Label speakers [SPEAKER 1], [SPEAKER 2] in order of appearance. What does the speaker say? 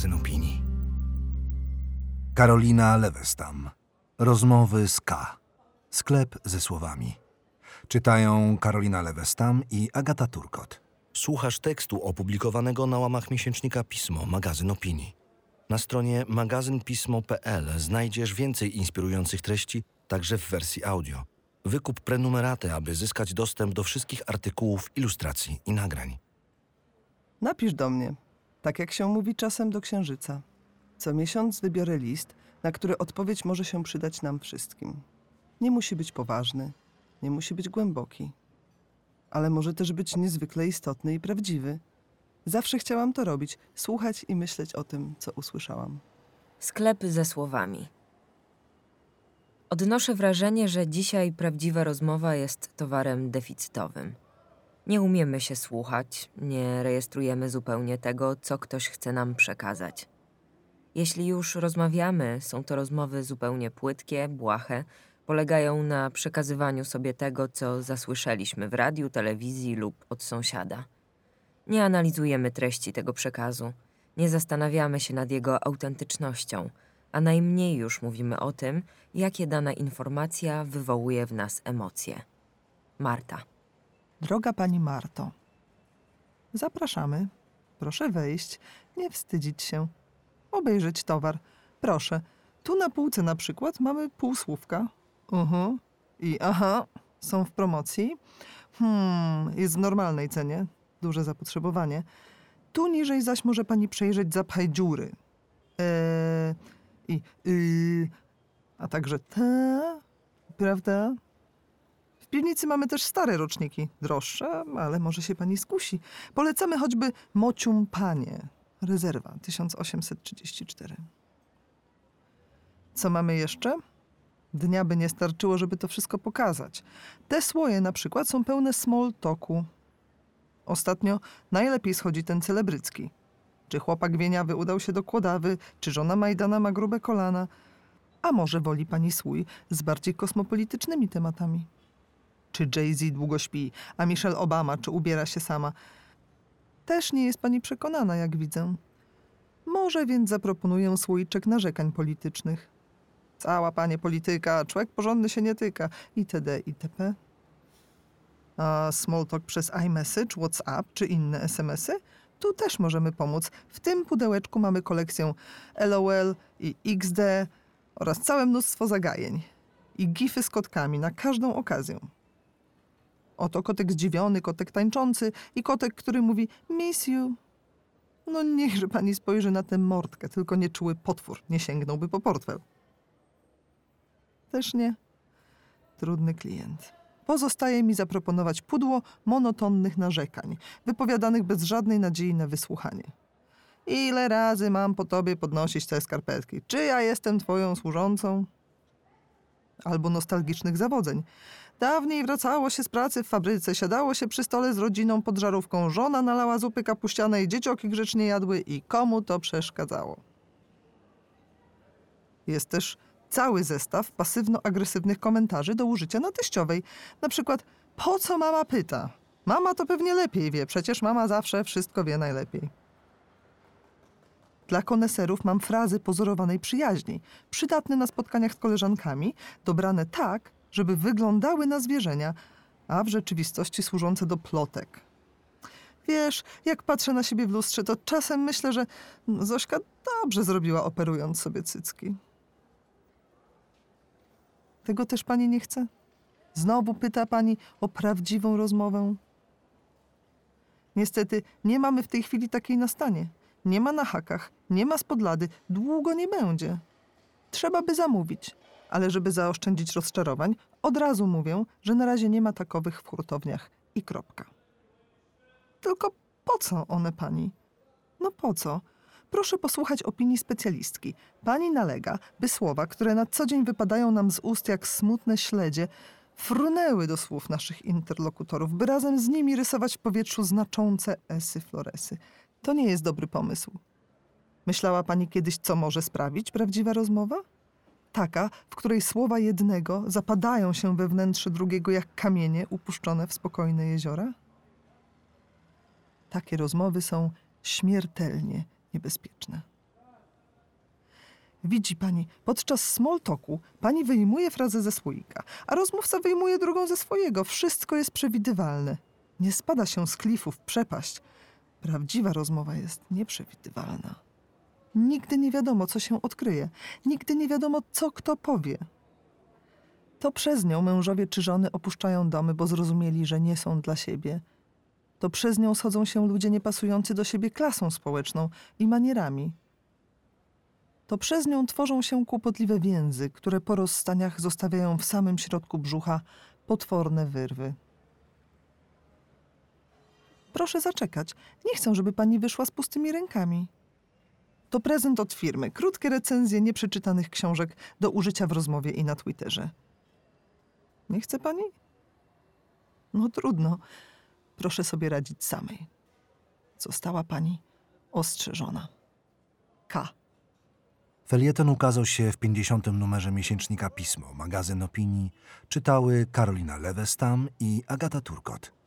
[SPEAKER 1] magazyn opinii. Karolina Lewestam. Rozmowy z K. Sklep ze słowami. Czytają Karolina Lewestam i Agata Turkot. Słuchasz tekstu opublikowanego na łamach miesięcznika Pismo, magazyn opinii. Na stronie magazynpismo.pl znajdziesz więcej inspirujących treści, także w wersji audio. Wykup prenumeraty, aby zyskać dostęp do wszystkich artykułów, ilustracji i nagrań.
[SPEAKER 2] Napisz do mnie, tak jak się mówi czasem do księżyca. Co miesiąc wybiorę list, na który odpowiedź może się przydać nam wszystkim. Nie musi być poważny, nie musi być głęboki, ale może też być niezwykle istotny i prawdziwy. Zawsze chciałam to robić, słuchać i myśleć o tym, co usłyszałam.
[SPEAKER 3] Sklep ze słowami. Odnoszę wrażenie, że dzisiaj prawdziwa rozmowa jest towarem deficytowym. Nie umiemy się słuchać, nie rejestrujemy zupełnie tego, co ktoś chce nam przekazać. Jeśli już rozmawiamy, są to rozmowy zupełnie płytkie, błahe, polegają na przekazywaniu sobie tego, co zasłyszeliśmy w radiu, telewizji lub od sąsiada. Nie analizujemy treści tego przekazu, nie zastanawiamy się nad jego autentycznością, a najmniej już mówimy o tym, jakie dana informacja wywołuje w nas emocje. Marta.
[SPEAKER 2] Droga pani Marto, zapraszamy. Proszę wejść, nie wstydzić się. Obejrzeć towar. Proszę. Tu na półce na przykład mamy półsłówka. Uh I aha, są w promocji. Hmm, jest w normalnej cenie. Duże zapotrzebowanie. Tu niżej zaś może pani przejrzeć zapchaj dziury. Eee, I y, a także te, prawda? Piwnicy mamy też stare roczniki, droższe, ale może się pani skusi. Polecamy choćby Mocium Panie, rezerwa 1834. Co mamy jeszcze? Dnia by nie starczyło, żeby to wszystko pokazać. Te słoje na przykład są pełne small talku. Ostatnio najlepiej schodzi ten celebrycki. Czy chłopak wieniawy udał się do kłodawy, czy żona Majdana ma grube kolana. A może woli pani słój z bardziej kosmopolitycznymi tematami? Czy Jay-Z długo śpi, a Michelle Obama czy ubiera się sama? Też nie jest pani przekonana, jak widzę. Może więc zaproponuję słoiczek narzekań politycznych. Cała panie polityka, człowiek porządny się nie tyka, itd., itp. A small talk przez iMessage, WhatsApp czy inne SMS-y? Tu też możemy pomóc. W tym pudełeczku mamy kolekcję LOL i XD oraz całe mnóstwo zagajeń i gify z kotkami na każdą okazję. Oto kotek zdziwiony, kotek tańczący i kotek, który mówi miss you. No niechże pani spojrzy na tę mordkę, tylko nieczuły potwór nie sięgnąłby po portfel. Też nie. Trudny klient. Pozostaje mi zaproponować pudło monotonnych narzekań, wypowiadanych bez żadnej nadziei na wysłuchanie. Ile razy mam po tobie podnosić te skarpetki? Czy ja jestem twoją służącą? Albo nostalgicznych zawodzeń. Dawniej wracało się z pracy w fabryce, siadało się przy stole z rodziną pod żarówką, żona nalała zupy kapuścianej, dziecioki grzecznie jadły i komu to przeszkadzało. Jest też cały zestaw pasywno-agresywnych komentarzy do użycia na teściowej. Na przykład, po co mama pyta? Mama to pewnie lepiej wie, przecież mama zawsze wszystko wie najlepiej. Dla koneserów mam frazy pozorowanej przyjaźni, przydatne na spotkaniach z koleżankami, dobrane tak, żeby wyglądały na zwierzenia, a w rzeczywistości służące do plotek. Wiesz, jak patrzę na siebie w lustrze, to czasem myślę, że Zośka dobrze zrobiła operując sobie cycki. Tego też pani nie chce? Znowu pyta pani o prawdziwą rozmowę? Niestety nie mamy w tej chwili takiej na stanie. Nie ma na hakach, nie ma spodlady, długo nie będzie. Trzeba by zamówić, ale żeby zaoszczędzić rozczarowań, od razu mówię, że na razie nie ma takowych w hurtowniach i kropka. Tylko po co one pani? No po co? Proszę posłuchać opinii specjalistki. Pani nalega, by słowa, które na co dzień wypadają nam z ust jak smutne śledzie, frunęły do słów naszych interlokutorów, by razem z nimi rysować w powietrzu znaczące esy floresy. To nie jest dobry pomysł. Myślała pani kiedyś, co może sprawić prawdziwa rozmowa? Taka, w której słowa jednego zapadają się we wnętrze drugiego jak kamienie upuszczone w spokojne jeziora? Takie rozmowy są śmiertelnie niebezpieczne. Widzi pani, podczas small talku pani wyjmuje frazę ze słoika, a rozmówca wyjmuje drugą ze swojego. Wszystko jest przewidywalne. Nie spada się z klifu w przepaść. Prawdziwa rozmowa jest nieprzewidywalna. Nigdy nie wiadomo, co się odkryje. Nigdy nie wiadomo, co kto powie. To przez nią mężowie czy żony opuszczają domy, bo zrozumieli, że nie są dla siebie. To przez nią schodzą się ludzie niepasujący do siebie klasą społeczną i manierami. To przez nią tworzą się kłopotliwe więzy, które po rozstaniach zostawiają w samym środku brzucha potworne wyrwy. Proszę zaczekać. Nie chcę, żeby pani wyszła z pustymi rękami. To prezent od firmy. Krótkie recenzje nieprzeczytanych książek do użycia w rozmowie i na Twitterze. Nie chce pani? No trudno. Proszę sobie radzić samej. Została pani ostrzeżona. K.
[SPEAKER 1] Felieton ukazał się w 50. numerze miesięcznika Pismo, magazyn opinii. Czytały Karolina Lewestam i Agata Turkot.